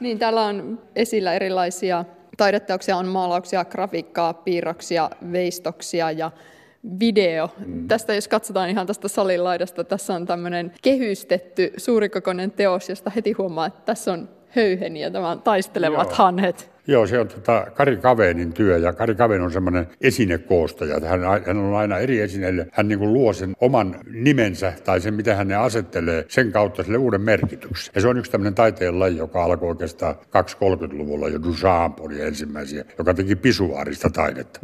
Niin, täällä on esillä erilaisia taideteoksia, on maalauksia, grafiikkaa, piirroksia, veistoksia ja video. Mm. Tästä jos katsotaan ihan tästä salin laidasta, tässä on tämmöinen kehystetty suurikokoinen teos, josta heti huomaa, että tässä on höyheniä, tämä on taistelevat Joo. hanhet. Joo, se on tota Kari Kavenin työ ja Kari Kaven on semmoinen esinekoostaja. Hän, hän on aina eri esineille. Hän niin kuin luo sen oman nimensä tai sen, mitä hän ne asettelee, sen kautta sille uuden merkityksen. Ja se on yksi tämmöinen taiteen laji, joka alkoi oikeastaan 230-luvulla jo Duchamp oli ensimmäisiä, joka teki pisuaarista taidetta.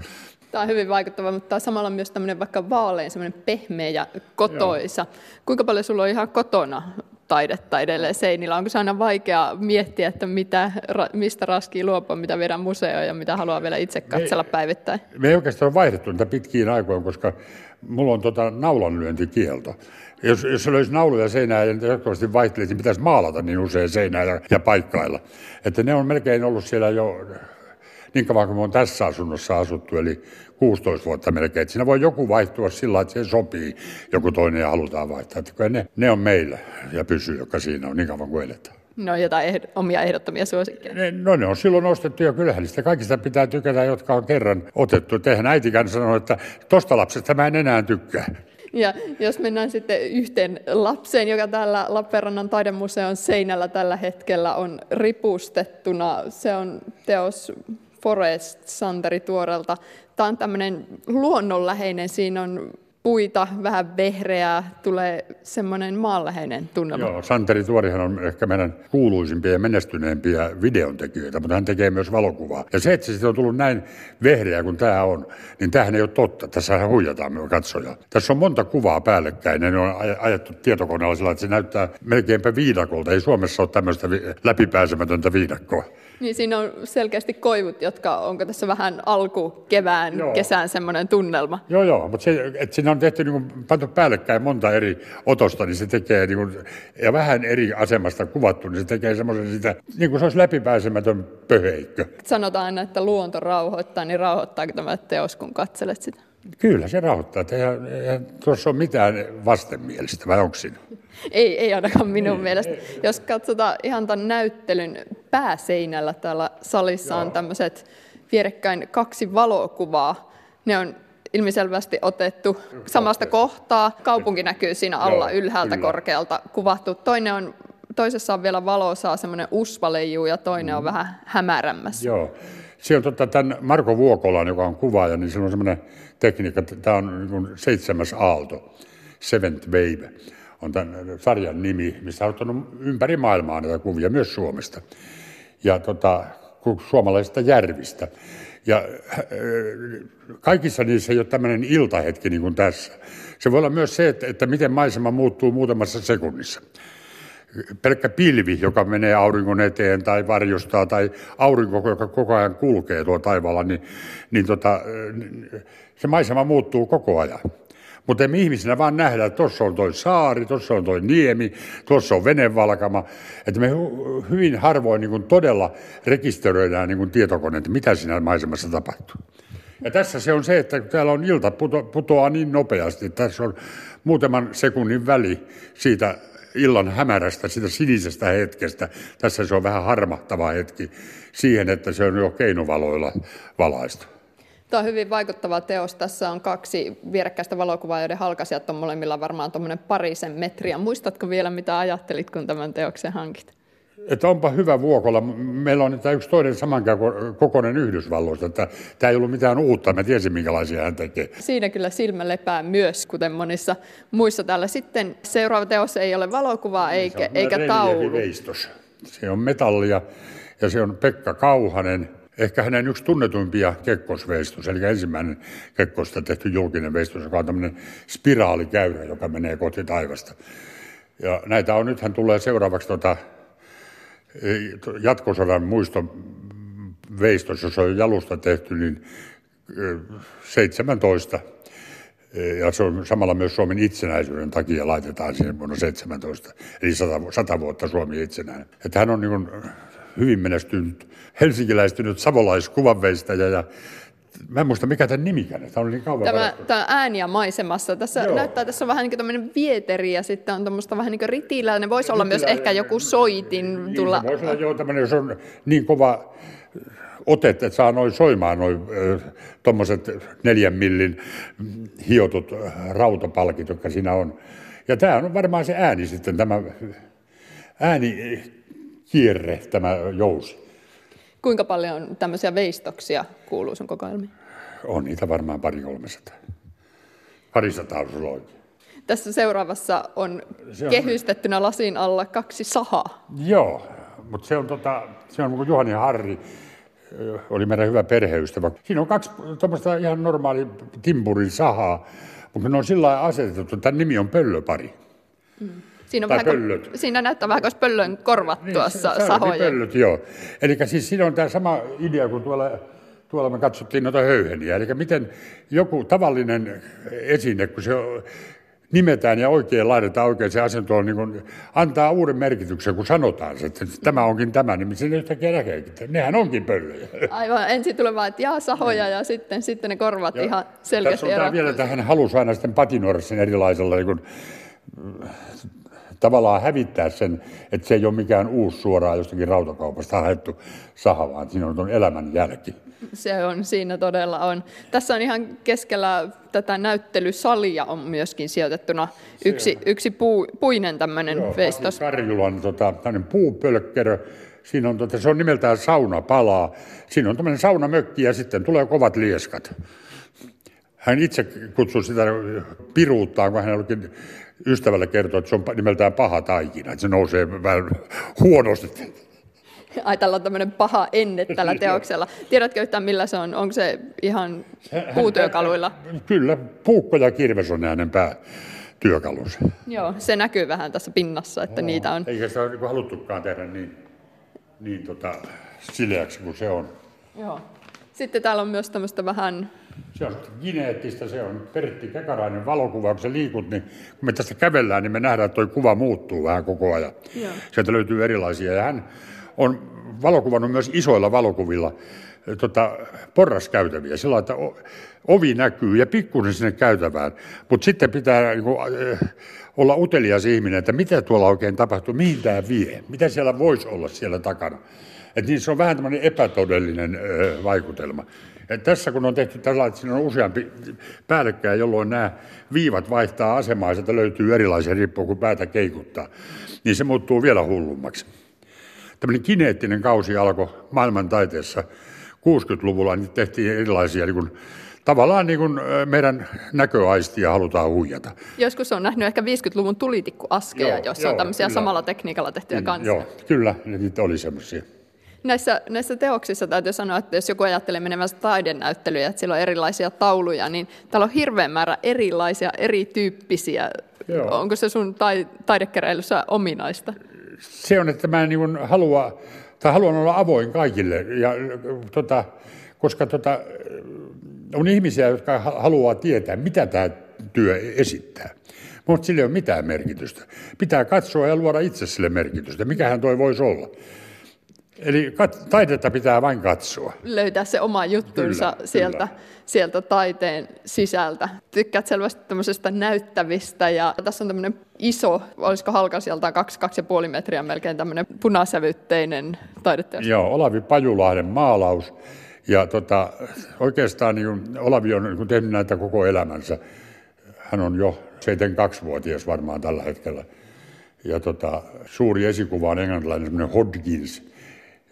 Tämä on hyvin vaikuttava, mutta tämä on samalla myös tämmöinen vaikka vaalein, semmoinen pehmeä ja kotoisa. Joo. Kuinka paljon sulla on ihan kotona taidetta edelleen seinillä? Onko se aina vaikea miettiä, että mitä, mistä raskii luopua, mitä viedään museoon ja mitä haluaa vielä itse katsella me, päivittäin? Me ei oikeastaan ole vaihdettu niitä pitkiin aikoihin, koska mulla on tota naulanlyöntikielto. Jos, jos löysi nauluja seinää ja jatkuvasti vaihtelee, niin pitäisi maalata niin usein seinää ja, ja paikkailla. Että ne on melkein ollut siellä jo niin kauan kuin me on tässä asunnossa asuttu, eli 16 vuotta melkein. Että siinä voi joku vaihtua sillä että se sopii, joku toinen ja halutaan vaihtaa. Että ne, ne on meillä ja pysyy, joka siinä on niin kauan kuin eletään. No jotain ehd- omia ehdottomia suosikkeja. Ne, no ne on silloin ostettu ja kyllähän sitä kaikista pitää tykätä, jotka on kerran otettu. Tehän äitikään sanoi, että tosta lapsesta mä en enää tykkää. Ja jos mennään sitten yhteen lapseen, joka täällä Lappeenrannan taidemuseon seinällä tällä hetkellä on ripustettuna. Se on teos Forest Santeri Tuorelta. Tämä on tämmöinen luonnonläheinen, siinä on puita, vähän vehreää, tulee semmoinen maanläheinen tunnelma. Joo, Santeri Tuorihan on ehkä meidän kuuluisimpia ja menestyneempiä videontekijöitä, mutta hän tekee myös valokuvaa. Ja se, että se on tullut näin vehreä kuin tämä on, niin tämähän ei ole totta. Tässä huijataan me katsoja. Tässä on monta kuvaa päällekkäin ne on ajettu tietokoneella sillä, että se näyttää melkeinpä viidakolta. Ei Suomessa ole tämmöistä läpipääsemätöntä viidakkoa. Niin siinä on selkeästi koivut, jotka, onko tässä vähän alkukevään, joo. kesän semmoinen tunnelma? Joo, joo, mutta se, että siinä on tehty niin kuin, pantu päällekkäin monta eri otosta, niin se tekee, niin kuin, ja vähän eri asemasta kuvattu, niin se tekee semmoisen sitä, niin kuin se olisi läpipääsemätön pöheikkö. Sanotaan, että luonto rauhoittaa, niin rauhoittaako tämä teos, kun katselet sitä? Kyllä se rauhoittaa. Eihän, eihän tuossa ole mitään vastenmielistä, vai onko siinä? Ei, ei ainakaan minun ei, mielestä. Ei, Jos katsotaan ihan tämän näyttelyn pääseinällä täällä salissa Joo. on tämmöiset vierekkäin kaksi valokuvaa. Ne on ilmiselvästi otettu samasta kohtaa. Kaupunki näkyy siinä alla Joo, ylhäältä kyllä. korkealta kuvattu. Toinen on, toisessa on vielä valosaa, semmoinen usvaleiju ja toinen mm. on vähän hämärämmässä. Joo. Se on totta, tämän Marko Vuokolan, joka on kuvaaja, niin se on semmoinen tekniikka, tämä on niin seitsemäs aalto, Seventh Wave on tämän sarjan nimi, missä on ottanut ympäri maailmaa näitä kuvia, myös Suomesta. Ja tota, suomalaisista järvistä. Ja äh, kaikissa niissä ei ole tämmöinen iltahetki niin kuin tässä. Se voi olla myös se, että, että miten maisema muuttuu muutamassa sekunnissa. Pelkkä pilvi, joka menee auringon eteen tai varjostaa, tai aurinko, joka koko ajan kulkee tuo taivaalla, niin, niin tota, se maisema muuttuu koko ajan. Mutta me ihmisinä vaan nähdään, että tuossa on toi saari, tuossa on toi niemi, tuossa on venevalkama. Että me hyvin harvoin niin todella rekisteröidään niin kuin tietokoneet, mitä siinä maisemassa tapahtuu. Ja tässä se on se, että täällä on ilta puto, putoaa niin nopeasti, että tässä on muutaman sekunnin väli siitä illan hämärästä, siitä sinisestä hetkestä. Tässä se on vähän harmahtava hetki siihen, että se on jo keinovaloilla valaistu. Tämä on hyvin vaikuttava teos. Tässä on kaksi vierekkäistä valokuvaa, joiden halkasijat on molemmilla varmaan tuommoinen parisen metriä. Muistatko vielä, mitä ajattelit, kun tämän teoksen hankit? Että onpa hyvä Vuokolla. Meillä on yksi toinen kokoinen Yhdysvalloista. Että tämä ei ollut mitään uutta. Mä tiesin, minkälaisia hän tekee. Siinä kyllä silmä lepää myös, kuten monissa muissa täällä. Sitten seuraava teos ei ole valokuvaa niin, eikä, eikä taulu. Veistos. Se on metallia ja se on Pekka Kauhanen – ehkä hänen yksi tunnetuimpia kekkosveistos, eli ensimmäinen kekkosta tehty julkinen veistos, joka on tämmöinen spiraalikäyrä, joka menee kohti taivasta. Ja näitä on, nythän tulee seuraavaksi tota, jatkosodan muisto veistos, jos on jalusta tehty, niin 17. Ja se on samalla myös Suomen itsenäisyyden takia laitetaan siihen vuonna 17, eli 100, 100 vuotta Suomi itsenäinen. Että hän on niin hyvin menestynyt helsinkiläistynyt savolaiskuvanveistäjä ja Mä en muista, mikä tämän nimikään. Tämä oli niin kauan Tämä, tämä ääniä maisemassa. Tässä Joo. näyttää, tässä on vähän niin tämmöinen vieteri ja sitten on tuommoista vähän niin kuin ritilää. Ne voisi olla myös ehkä joku soitin Niin, tulla. se voisi olla joo tämmöinen, jos on niin kova ote, että saa noin soimaan noin tuommoiset neljän millin hiotut rautapalkit, jotka siinä on. Ja tämä on varmaan se ääni sitten, tämä äänikierre, tämä jousi. Kuinka paljon tämmöisiä veistoksia kuuluu sun kokoelmiin? On niitä varmaan pari kolmesataa. Parisataa sulla. Tässä seuraavassa on Se on- kehystettynä lasin alla kaksi sahaa. Joo, mutta se on, tota, se on Juhani Harri oli meidän hyvä perheystävä. Siinä on kaksi tuommoista ihan normaali timpurin sahaa, mutta ne on sillä lailla asetettu, että nimi on pöllöpari. Siinä, on Tai vähän, pöllöt. siinä näyttää vähän kuin pöllön korvat tuossa se- se on sahojen. Pöllöt, joo. Eli siis siinä on tämä sama idea kuin tuolla, tuolla me katsottiin noita höyheniä. Eli miten joku tavallinen esine, kun se nimetään ja oikein laitetaan oikein se asentoon, niin kun antaa uuden merkityksen, kun sanotaan se, että tämä onkin tämä, niin sinne yhtäkkiä näkeekin, että nehän onkin pöllöjä. Aivan, ensin tulee vaan, että jaa sahoja ja sitten, sitten ne korvat ihan selkeästi Tässä on vielä, että hän halusi aina sitten patinoida sen erilaisella, niin kun, tavallaan hävittää sen, että se ei ole mikään uusi suoraan jostakin rautakaupasta haettu saha, vaan siinä on tuon elämän jälki. Se on, siinä todella on. Tässä on ihan keskellä tätä näyttelysalia on myöskin sijoitettuna yksi, yksi puu, puinen tämmöinen Joo, veistos. Karjulan tota, tämmöinen puupölkkerö. Siinä on, tota, se on nimeltään saunapalaa. Siinä on tämmöinen saunamökki ja sitten tulee kovat lieskat. Hän itse kutsui sitä piruuttaan, kun hän olikin ystävälle kertoi, että se on nimeltään paha taikina, että se nousee vähän huonosti. Ai, tällä on tämmöinen paha enne tällä teoksella. Tiedätkö yhtään millä se on? Onko se ihan puutyökaluilla? Kyllä, puukko ja kirves on ne hänen päätyökalunsa. Joo, se näkyy vähän tässä pinnassa, että niitä on. Eikä sitä ole niin haluttukaan tehdä niin, niin tota, sileäksi kuin se on. Joo. Sitten täällä on myös tämmöistä vähän, Se on geneettistä, se on Pertti Kekarainen valokuva, kun sä liikut, niin kun me tästä kävellään, niin me nähdään, että tuo kuva muuttuu vähän koko ajan. Joo. Sieltä löytyy erilaisia, ja hän on valokuvannut myös isoilla valokuvilla eh, tota, porraskäytäviä, sillä että ovi näkyy ja pikkusen sinne käytävään, mutta sitten pitää niin kuin, olla utelias ihminen, että mitä tuolla oikein tapahtuu, mihin tämä vie, mitä siellä voisi olla siellä takana. Et niin se on vähän tämmöinen epätodellinen ö, vaikutelma. Ja tässä kun on tehty tällä, että siinä on useampi päällekkäin, jolloin nämä viivat vaihtaa asemaa ja sieltä löytyy erilaisia riippuen, kun päätä keikuttaa, niin se muuttuu vielä hullummaksi. Tämmöinen kineettinen kausi alkoi maailman taiteessa 60-luvulla, niin tehtiin erilaisia niin kuin, tavallaan niin kuin meidän näköaistia halutaan huijata. joskus on nähnyt ehkä 50-luvun tulitikkuaskeja, Joo, joissa on tämmöisiä kyllä. samalla tekniikalla tehtyjä kanssa. Joo, kyllä, niitä oli semmoisia. Näissä, näissä teoksissa täytyy sanoa, että jos joku ajattelee menevänsä taidenäyttelyjä, että siellä on erilaisia tauluja, niin täällä on hirveän määrä erilaisia, erityyppisiä. Joo. Onko se sun tai, taidekeräilyssä ominaista? se on, että mä en niin halua, tai haluan olla avoin kaikille, ja, tota, koska tota, on ihmisiä, jotka ha- haluaa tietää, mitä tämä työ esittää. Mutta sillä ei ole mitään merkitystä. Pitää katsoa ja luoda itse sille merkitystä. Mikähän toi voisi olla. Eli kat- taidetta pitää vain katsoa. Löytää se oma juttunsa Kyllä, sieltä, kyllä. sieltä taiteen sisältä. Tykkäät selvästi tämmöisestä näyttävistä ja tässä on tämmöinen iso, olisiko halkasijaltaan 2-2,5 metriä melkein tämmöinen punasävytteinen taideteos. Joo, Olavi Pajulahden maalaus. Ja tota, oikeastaan niin Olavi on niin tehnyt näitä koko elämänsä. Hän on jo 72-vuotias varmaan tällä hetkellä. Ja tota, suuri esikuva on englantilainen Hodgins,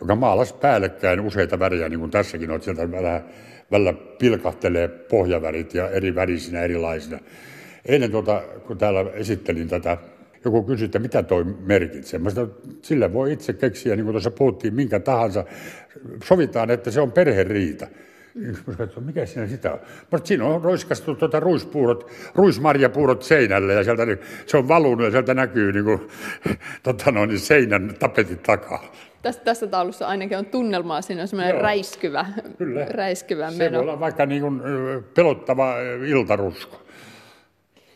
joka maalasi päällekkäin useita värejä, niin kuin tässäkin on. Sieltä vähän, välillä pilkahtelee pohjavärit ja eri värisinä erilaisina. Eilen tuota, kun täällä esittelin tätä, joku kysyi, että mitä toi merkitsee. Mä sanoin, sille voi itse keksiä, niin kuin tuossa puhuttiin, minkä tahansa. Sovitaan, että se on perheriita. Mä sanoin, että mikä siinä sitä on? Mutta siinä on roiskastu tuota ruispuurot, ruismarjapuurot seinälle ja sieltä, niin se on valunut ja sieltä näkyy niin kuin, tota noin, niin seinän tapetin takaa. Tässä, tässä taulussa ainakin on tunnelmaa, siinä on semmoinen Joo. räiskyvä, Kyllä. räiskyvä Se voi meno. olla vaikka niin kuin, pelottava iltarusko.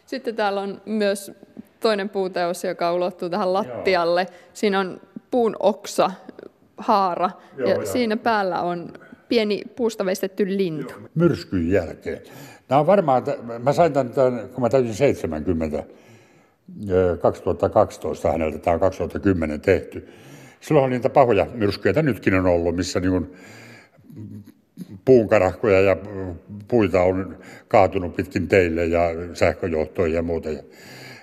Sitten täällä on myös toinen puuteos, joka ulottuu tähän lattialle. Siinä on puun oksa, haara, Joo, ja joo. siinä päällä on pieni puusta veistetty lintu. Myrskyn jälkeen. Nämä on varmaan, mä sain tämän, tämän kun mä täytin 70, 2012 häneltä, tämä on 2010 tehty. Silloin oli niitä pahoja myrskyjä, nytkin on ollut, missä niin puunkarahkoja ja puita on kaatunut pitkin teille ja sähköjohtoja ja muuta.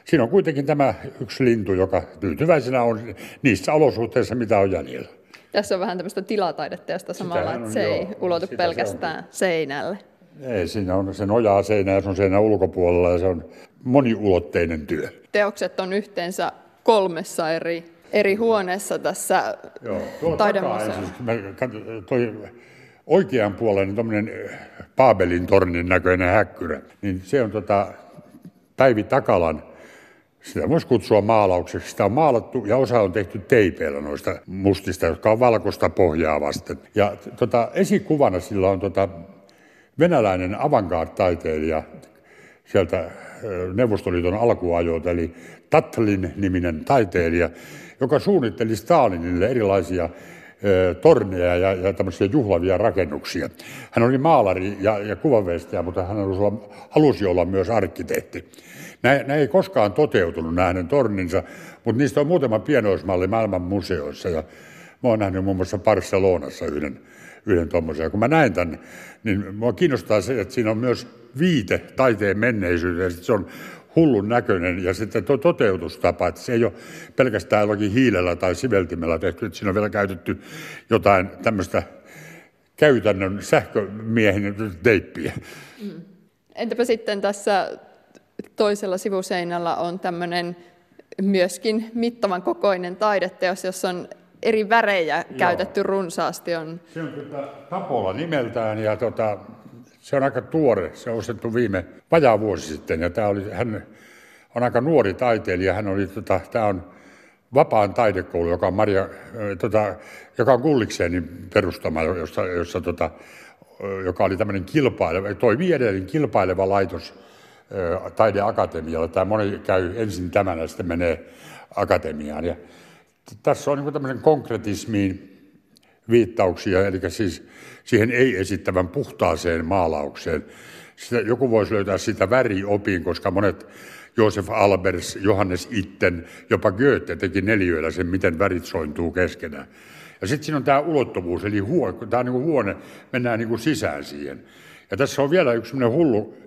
Siinä on kuitenkin tämä yksi lintu, joka tyytyväisenä on niissä olosuhteissa, mitä on jäljellä. Tässä on vähän tämmöistä tilataidetta, josta samalla, että se ei ulotu pelkästään se seinälle. Ei, siinä on, se nojaa seinää, se on seinän ulkopuolella ja se on moniulotteinen työ. Teokset on yhteensä kolmessa eri, eri huoneessa tässä taidemuseossa. Toi oikean puolen tuommoinen Paabelin tornin näköinen häkkyrä, niin se on tota Päivi Takalan sitä voisi kutsua maalaukseksi. Sitä on maalattu ja osa on tehty teipeillä noista mustista, jotka on valkoista pohjaa vasten. Ja tota, esikuvana sillä on tota, venäläinen avantgarde-taiteilija sieltä Neuvostoliiton alkuajoilta, eli Tatlin-niminen taiteilija, joka suunnitteli Stalinille erilaisia torneja ja, ja tämmöisiä juhlavia rakennuksia. Hän oli maalari ja, ja kuvanveistäjä, mutta hän halusi olla myös arkkitehti. Nämä ei koskaan toteutunut, nämä hänen torninsa, mutta niistä on muutama pienoismalli maailman museoissa. Ja mä oon nähnyt muun muassa Barcelonassa yhden, yhden tuommoisen. Kun mä näin tämän, niin mua kiinnostaa se, että siinä on myös viite taiteen menneisyyteen. Se on hullun näköinen ja sitten tuo toteutustapa, että se ei ole pelkästään jollakin hiilellä tai siveltimellä tehty, että siinä on vielä käytetty jotain tämmöistä käytännön sähkömiehen teippiä. Mm. Entäpä sitten tässä toisella sivuseinällä on tämmöinen myöskin mittavan kokoinen taideteos, jossa on eri värejä Joo. käytetty runsaasti. On... Se on tota, Tapola nimeltään ja tota, se on aika tuore. Se on ostettu viime vajaa vuosi sitten ja tämä oli, hän on aika nuori taiteilija. Hän oli, tota, tämä on vapaan taidekoulu, joka on, Maria, tota, joka on Gulliksenin perustama, jossa, jossa, tota, joka oli tämmöinen kilpaileva, toimii edelleen kilpaileva laitos taideakatemialla. Tämä moni käy ensin tämän ja sitten menee akatemiaan. Ja tässä on niin tämmöisen konkretismiin viittauksia, eli siis siihen ei-esittävän puhtaaseen maalaukseen. Sitä, joku voisi löytää sitä väriopin, koska monet Josef Albers, Johannes Itten, jopa Goethe teki neljöillä sen, miten värit sointuu keskenään. Ja sitten siinä on tämä ulottuvuus, eli huone, tämä on niin kuin huone, mennään niin kuin sisään siihen. Ja tässä on vielä yksi hullu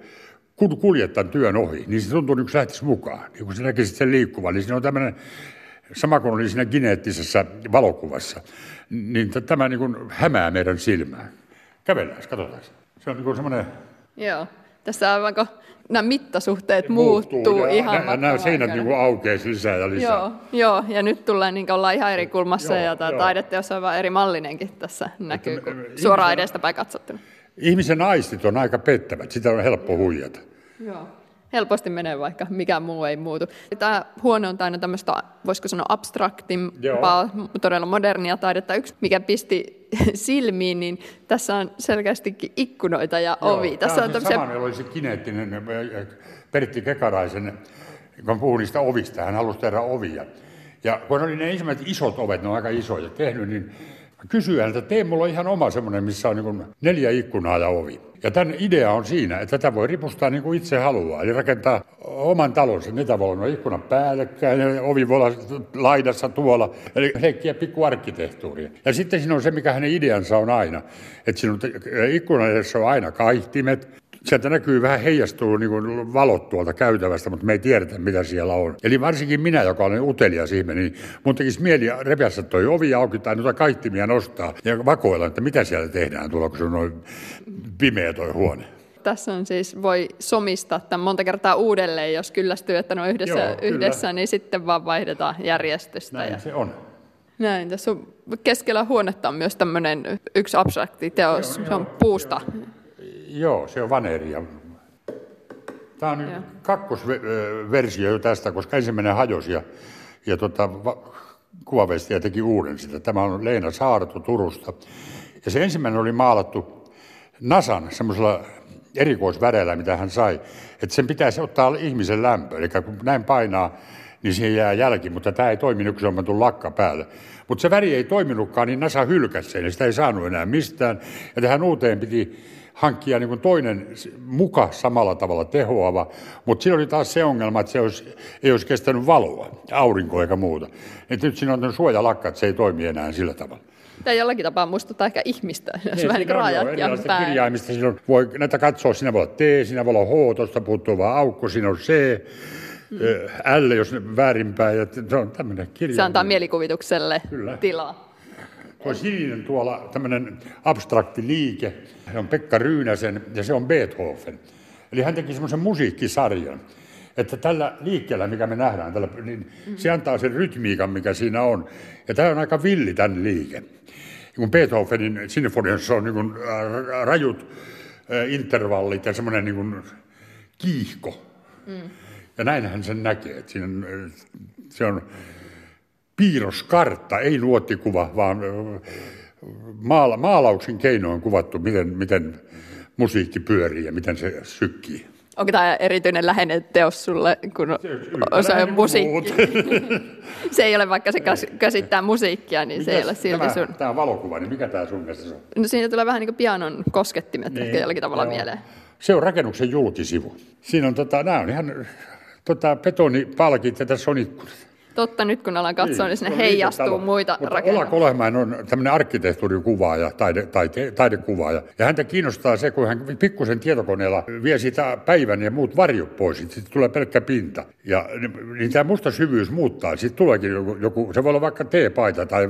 kun kuljet tämän työn ohi, niin se tuntuu niin kuin lähtisi mukaan. Niin kun sä näkisit sen liikkuvan, niin siinä on tämmöinen, sama kuin oli siinä geneettisessä valokuvassa, niin tämä niin kuin hämää meidän silmään. Kävellään, katsotaan. Se on niin kuin semmoinen... Joo, tässä aivan kun nämä mittasuhteet muuttuu, muuttuu ihan Nämä, nämä seinät niin kuin aukeaa lisää ja lisää. Joo, joo, ja nyt tullaan niin ollaan ihan eri kulmassa joo, ja tämä taideteos on vaan eri mallinenkin tässä näkyy, kun suoraan edestä päin katsottuna. Ihmisen aistit on aika pettävät, sitä on helppo huijata. Joo. Helposti menee, vaikka mikään muu ei muutu. Tämä huone on täynnä tämmöistä, voisiko sanoa abstraktimpaa, Joo. todella modernia taidetta. Yksi, mikä pisti silmiin, niin tässä on selkeästikin ikkunoita ja Joo, ovi. Tässä on, on tämmöisiä... sama, oli se kineettinen Pertti Kekaraisen, kun puhui niistä ovista, hän halusi tehdä ovia. Ja kun oli ne ensimmäiset isot ovet, ne on aika isoja tehnyt, niin että tee mulla ihan oma semmoinen, missä on niin neljä ikkunaa ja ovi. Ja tämän idea on siinä, että tätä voi ripustaa niin kuin itse haluaa, eli rakentaa oman talonsa. Niitä voi olla ikkunan päällekkäin, ja ovi voi olla laidassa tuolla, eli leikkiä pikku arkkitehtuuria. Ja sitten siinä on se, mikä hänen ideansa on aina, että siinä on ikkunan edessä on aina kaihtimet, sieltä näkyy vähän heijastuu niin kuin valot tuolta käytävästä, mutta me ei tiedetä, mitä siellä on. Eli varsinkin minä, joka olen utelias ihminen, niin mun tekisi mieli repiässä toi ovi auki tai noita kaittimia nostaa ja vakoilla, että mitä siellä tehdään tuolla, kun se on noin pimeä toi huone tässä on siis, voi somistaa tämän monta kertaa uudelleen, jos kyllästyy, että ne on yhdessä, Joo, yhdessä niin sitten vaan vaihdetaan järjestystä. Näin ja... se on. Näin, tässä on keskellä huonetta on myös tämmöinen yksi abstrakti teos, se on, se on puusta. Joo, se on vaneria. Tämä on Joo. kakkosversio jo tästä, koska ensimmäinen hajosi ja, ja tota, kuvavestiä teki uuden sitä. Tämä on Leena Saarto Turusta. Ja se ensimmäinen oli maalattu Nasan semmoisella erikoisväreillä, mitä hän sai. Että sen pitäisi ottaa ihmisen lämpö. Eli kun näin painaa, niin siihen jää jälki, mutta tämä ei toimi kun se on pantu lakka päälle. Mutta se väri ei toiminutkaan, niin NASA hylkäsi sen, ja sitä ei saanut enää mistään. Ja tähän uuteen piti hankkia niin kuin toinen muka samalla tavalla tehoava, mutta siinä oli taas se ongelma, että se olisi, ei olisi kestänyt valoa, aurinkoa eikä muuta. Et nyt siinä on suojalakka, että se ei toimi enää sillä tavalla. Tämä jollakin tapaa muistuttaa ehkä ihmistä, jos niin, vähän niin rajat ja pää. kirjaimista. Siinä on, voi näitä katsoa, siinä voi olla T, siinä voi olla H, tuosta puuttuu vaan aukko, siinä on C, mm. L, jos väärinpäin. Se on tämmöinen kirja. Se antaa mielikuvitukselle Kyllä. tilaa. Tuo sininen tuolla tämmöinen abstrakti liike, se on Pekka Ryynäsen ja se on Beethoven. Eli hän teki semmoisen musiikkisarjan, että tällä liikkeellä, mikä me nähdään, tällä, niin se antaa sen rytmiikan, mikä siinä on. Ja tämä on aika villi tämän liike. Kun Beethovenin sinfoniassa on niin kuin äh, rajut äh, intervallit ja semmoinen niin kuin kiihko. Mm. Ja näinhän sen näkee, että siinä, se on piirroskartta, ei nuottikuva, vaan maala, maalauksen keinoin kuvattu, miten, miten musiikki pyörii ja miten se sykkii. Onko tämä erityinen läheinen teos sulle, kun osaa musiikki? se ei ole, vaikka se käsittää musiikkia, niin Mitäs se ei ole silti tämä, sun... Tämä valokuva, niin mikä tämä sun mielestä on? No siinä tulee vähän niin kuin pianon koskettimet niin, ehkä jollakin tavalla joo. mieleen. Se on rakennuksen julkisivu. Siinä on, tota, nämä on ihan tota, betonipalkit ja tässä on ikkunat. Totta, nyt kun alan katsoa, niin, niin sinne heijastuu liiketalo. muita Mutta rakennuksia. Ola Kolemäen on tämmöinen arkkitehtuurikuvaaja, taide, taide, taidekuvaaja. Ja häntä kiinnostaa se, kun hän pikkusen tietokoneella vie sitä päivän ja muut varjot pois. Sitten tulee pelkkä pinta. Ja niin tämä musta syvyys muuttaa. Sitten tuleekin joku, joku se voi olla vaikka T-paita tai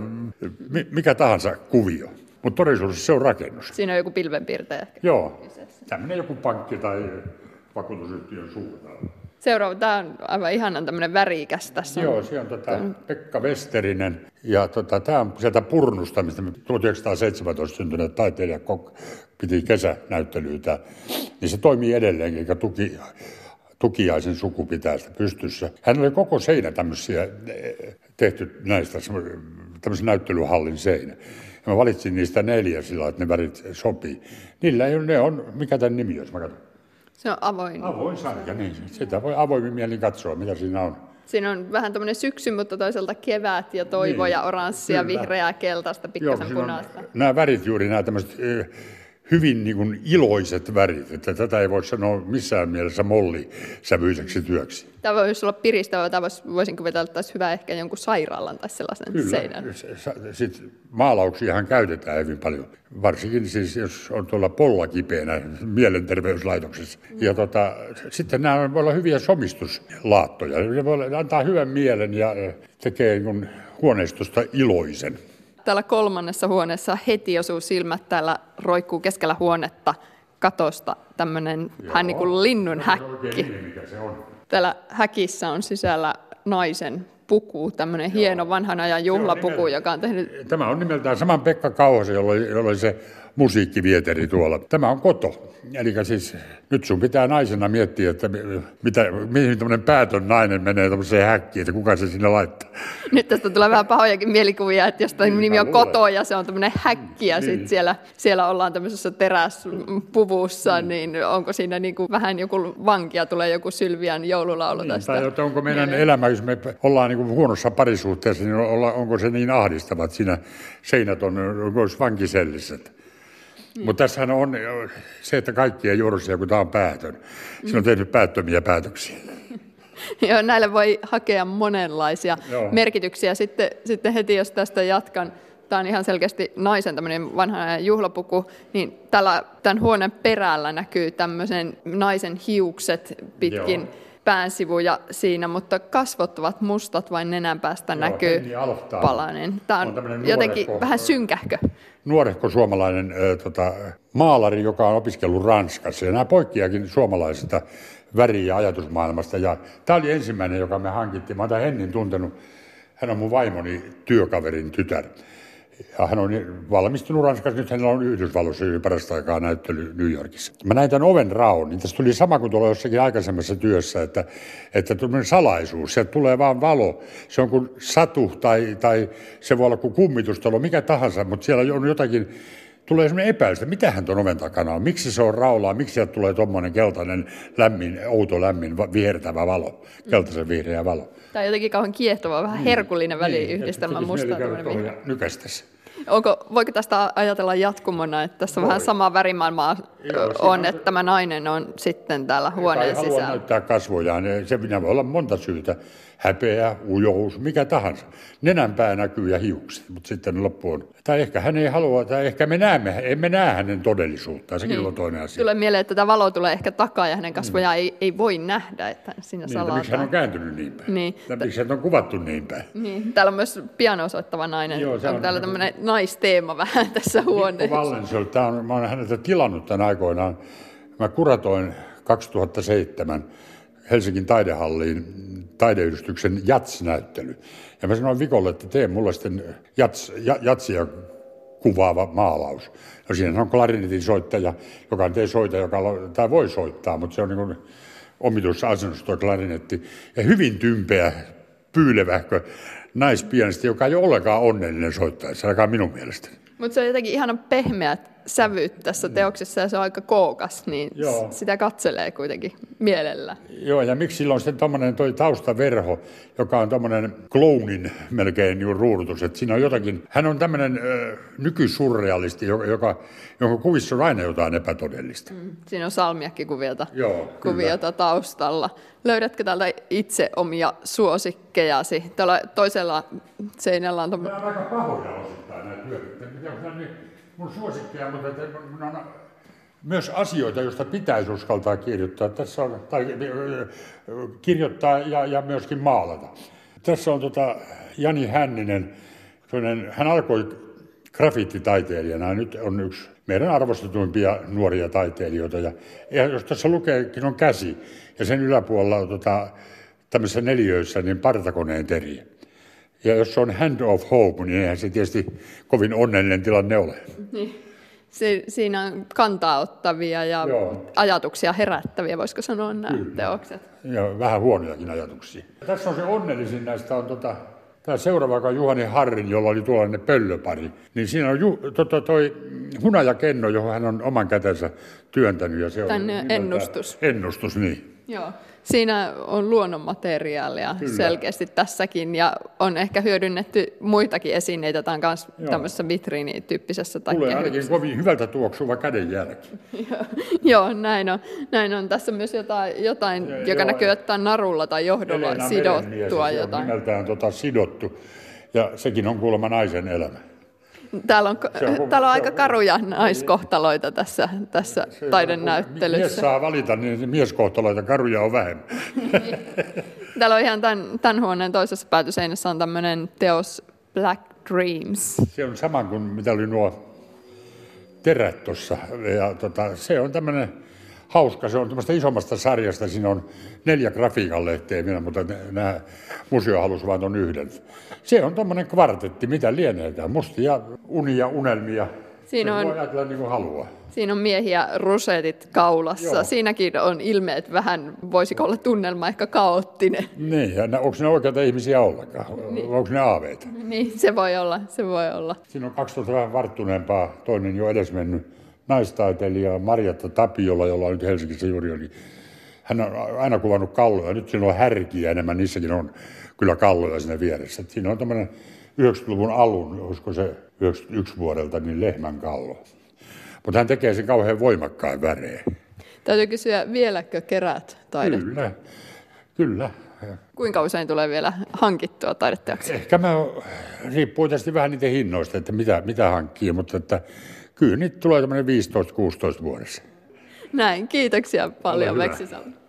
mikä tahansa kuvio. Mutta todellisuudessa se on rakennus. Siinä on joku pilvenpiirtäjä. Joo, tämmöinen joku pankki tai vakuutusyhtiön suuntaan. Seuraava, tämä on aivan ihanan tämmöinen värikäs tässä. Joo, se on tota Pekka Westerinen ja tota, tämä on sieltä Purnusta, mistä 1917 syntynyt taiteilija Kok piti kesänäyttelyitä, niin se toimii edelleenkin, eikä tuki, tukiaisen suku pitää sitä pystyssä. Hän oli koko seinä tämmöisiä tehty näistä tämmöisen näyttelyhallin seinä. Ja mä valitsin niistä neljä sillä, että ne värit sopii. Niillä ei ole, ne on, mikä tämän nimi on, mä katson. Se on avoin. Avoin sarja, niin. Sitä voi avoimin mielin katsoa, mitä siinä on. Siinä on vähän tämmöinen syksy, mutta toisaalta kevät ja toivo niin, ja oranssia, vihreää, keltaista, pikkasen punaista. Nämä värit juuri, nämä tämmöiset hyvin niin kuin iloiset värit, että tätä ei voi sanoa missään mielessä mollisävyiseksi työksi. Tämä voisi olla piristävä, tämä voisi, voisin kuvitella, että olisi hyvä ehkä jonkun sairaalan tai sellaisen Kyllä. seinän. Sitten maalauksiahan käytetään hyvin paljon, varsinkin siis jos on tuolla polla kipeänä mielenterveyslaitoksessa. Mm. Ja tota, sitten nämä voi olla hyviä somistuslaattoja, ne voi antaa hyvän mielen ja tekee niin huoneistosta iloisen täällä kolmannessa huoneessa heti osuu silmät, täällä roikkuu keskellä huonetta katosta tämmöinen vähän niin kuin linnun häkki. Täällä häkissä on sisällä naisen puku, tämmöinen hieno vanhan ajan juhlapuku, nimeltä, joka on tehnyt... Tämä on nimeltään saman Pekka Kauhasen, jolla, jolla oli se musiikkivieteri tuolla. Tämä on koto. Eli siis nyt sun pitää naisena miettiä, että mitä, mihin tämmöinen päätön nainen menee tämmöiseen häkkiin, että kuka se sinne laittaa. Nyt tästä tulee vähän pahojakin mielikuvia, että jos niin, nimi on koto ja se on tämmöinen häkki ja niin. sitten siellä, siellä ollaan tämmöisessä teräspuvussa, mm. niin onko siinä niin kuin vähän joku vankia, tulee joku Sylvian joululaulu niin, tästä? Tai onko meidän mieleen. elämä, jos me ollaan niin kuin huonossa parisuhteessa, niin onko se niin ahdistava, että siinä seinät on, olisi vankisellissä? Mm. Mutta tässähän on se, että kaikki ei siihen, kun tämä on päätön. Siinä on tehnyt päättömiä päätöksiä. Joo, näille voi hakea monenlaisia Joo. merkityksiä. Sitten, sitten heti, jos tästä jatkan, tämä on ihan selkeästi naisen tämmöinen vanha juhlapuku, niin tällä, tämän huoneen perällä näkyy tämmöisen naisen hiukset pitkin Joo. Päänsivuja siinä, mutta kasvot ovat mustat, vain nenän päästä Joo, näkyy palanen. Tämä on, on jotenkin vähän synkähkö nuorehko suomalainen ö, tota, maalari, joka on opiskellut Ranskassa. Ja nämä poikkiakin suomalaisesta väri- ja ajatusmaailmasta. Ja tämä oli ensimmäinen, joka me hankittiin. Mä oon Hennin tuntenut. Hän on mun vaimoni työkaverin tytär. Ja hän on valmistunut Ranskassa, nyt hänellä on Yhdysvalloissa parasta aikaa näyttely New Yorkissa. Mä näin tämän oven raon, niin tässä tuli sama kuin tuolla jossakin aikaisemmassa työssä, että, että tuommoinen salaisuus, sieltä tulee vaan valo. Se on kuin satu tai, tai se voi olla kuin kummitustalo, mikä tahansa, mutta siellä on jotakin tulee sellainen epäilys, että mitähän tuon oven takana on, miksi se on raulaa, miksi sieltä tulee tuommoinen keltainen, lämmin, outo lämmin, vihertävä valo, keltaisen vihreä valo. Tämä on jotenkin kauhean kiehtova, vähän herkullinen väliyhdistelmä niin, musta. Onko, voiko tästä ajatella jatkumona, että tässä Voi. vähän sama värimaailma on, että tämä nainen on sitten täällä huoneen sisällä? Haluaa näyttää kasvojaan, se voi olla monta syytä häpeä, ujous, mikä tahansa. Nenänpää näkyy ja hiukset, mutta sitten loppu on. Tai ehkä hän ei halua, tai ehkä me näemme, emme näe hänen todellisuuttaan, sekin niin. on toinen asia. Tulee mieleen, että tämä valo tulee ehkä takaa ja hänen kasvojaan mm. ei, ei voi nähdä, että siinä niin, Miksi hän on kääntynyt niin päin? Niin. Tai miksi hän on kuvattu niin päin? Niin. Täällä on myös piano soittava nainen. Joo, on, on täällä tämmöinen naisteema vähän tässä huoneessa. Mikko tämä on, mä olen häneltä tilannut tämän aikoinaan. Mä kuratoin 2007 Helsingin taidehalliin taideyhdistyksen jats-näyttely. Ja mä sanoin Vikolle, että tee mulle sitten jats, jatsia kuvaava maalaus. No siinä on klarinetin soittaja, joka ei soita, joka tai voi soittaa, mutta se on niin omituissa asennossa tuo klarinetti. Ja hyvin tympeä, pyylevähkö naispianisti, joka ei ole ollenkaan onnellinen soittaessa, ainakaan minun mielestäni. Mutta se on jotenkin ihana pehmeät sävyt tässä teoksessa ja se on aika kookas, niin Joo. sitä katselee kuitenkin mielellä. Joo, ja miksi silloin sitten tuommoinen toi taustaverho, joka on tuommoinen clownin melkein niin ruudutus, että siinä on jotakin, hän on tämmöinen äh, nykysurrealisti, joka, joka, jonka kuvissa on aina jotain epätodellista. Mm, siinä on salmiakkikuviota Joo, kuviota taustalla. Löydätkö täältä itse omia suosikkejasi? Tällä toisella seinällä on... Tämä on aika pahoja osittain näitä hyödyntää. Mun suosikkeja, mutta mun on myös asioita, joista pitäisi uskaltaa kirjoittaa. Tässä on, tai kirjoittaa ja, ja myöskin maalata. Tässä on tota Jani Hänninen, hän alkoi grafiittitaiteilijana, nyt on yksi meidän arvostetuimpia nuoria taiteilijoita. Ja, ja jos tässä lukeekin on käsi, ja sen yläpuolella on tota, tämmöisissä neliöissä niin partakoneen teriä. Ja jos se on hand of hope, niin eihän se tietysti kovin onnellinen tilanne ole. Niin. Si- siinä on kantaa ottavia ja Joo. ajatuksia herättäviä, voisiko sanoa nämä Kyllä. teokset. Ja vähän huonojakin ajatuksia. Tässä on se onnellisin näistä on tota, tämä seuraava, joka on Juhani Harrin, jolla oli tuollainen pöllöpari. Niin siinä on ju, tota, toi hunaja Kenno, johon hän on oman kätensä työntänyt. Ja se Tänne on ennustus. Ennustus, niin. Joo. Siinä on luonnonmateriaalia Kyllä. selkeästi tässäkin ja on ehkä hyödynnetty muitakin esineitä. Tämä on myös tämmöisessä vitriinityyppisessä tai Tulee ainakin kovin hyvältä tuoksuva kädenjälki. Joo, näin on. näin on. Tässä on myös jotain, jotain ja, joka joo, näkyy, on narulla tai johdolla Elena sidottua. Jotain. On nimeltään tota sidottu ja sekin on kuulemma naisen elämä. Täällä on, on, täällä on aika karuja naiskohtaloita tässä, tässä taidennäyttelyssä. Mies saa valita, niin mieskohtaloita, karuja on vähemmän. täällä on ihan tämän, tämän huoneen toisessa päätöseinässä on tämmöinen teos Black Dreams. Se on sama kuin mitä oli nuo terät tuossa. Ja tota, se on tämmöinen hauska. Se on tämmöistä isommasta sarjasta. Siinä on neljä grafiikan lehteä vielä, mutta nämä museo halusi vain tuon yhden. Se on tämmöinen kvartetti, mitä lieneekään. Mustia unia, unelmia. Siinä on, voi ajatella niin kuin haluaa. Siinä on miehiä rusetit kaulassa. Joo. Siinäkin on ilmeet vähän, voisiko olla tunnelma ehkä kaoottinen. Niin, ja onko ne oikeita ihmisiä ollenkaan? Niin. Onko ne aaveita? Niin, se voi olla, se voi olla. Siinä on 2000 vähän varttuneempaa, toinen jo edesmennyt naistaiteilija Marjatta Tapiola, jolla on nyt Helsingissä juuri oli. Hän on aina kuvannut kalloja. Nyt siinä on härkiä enemmän, niissäkin on kyllä kalloja siinä vieressä. Et siinä on tämmöinen 90-luvun alun, olisiko se 91 vuodelta, niin lehmän kallo. Mutta hän tekee sen kauhean voimakkaan väreen. Täytyy kysyä, vieläkö kerät taidetta? Kyllä, kyllä. Kuinka usein tulee vielä hankittua taideteoksia? Ehkä mä, riippuu tietysti vähän niiden hinnoista, että mitä, mitä hankkii, mutta että kyllä niitä tulee tämmöinen 15-16 vuodessa. Näin, kiitoksia paljon Meksisalmi.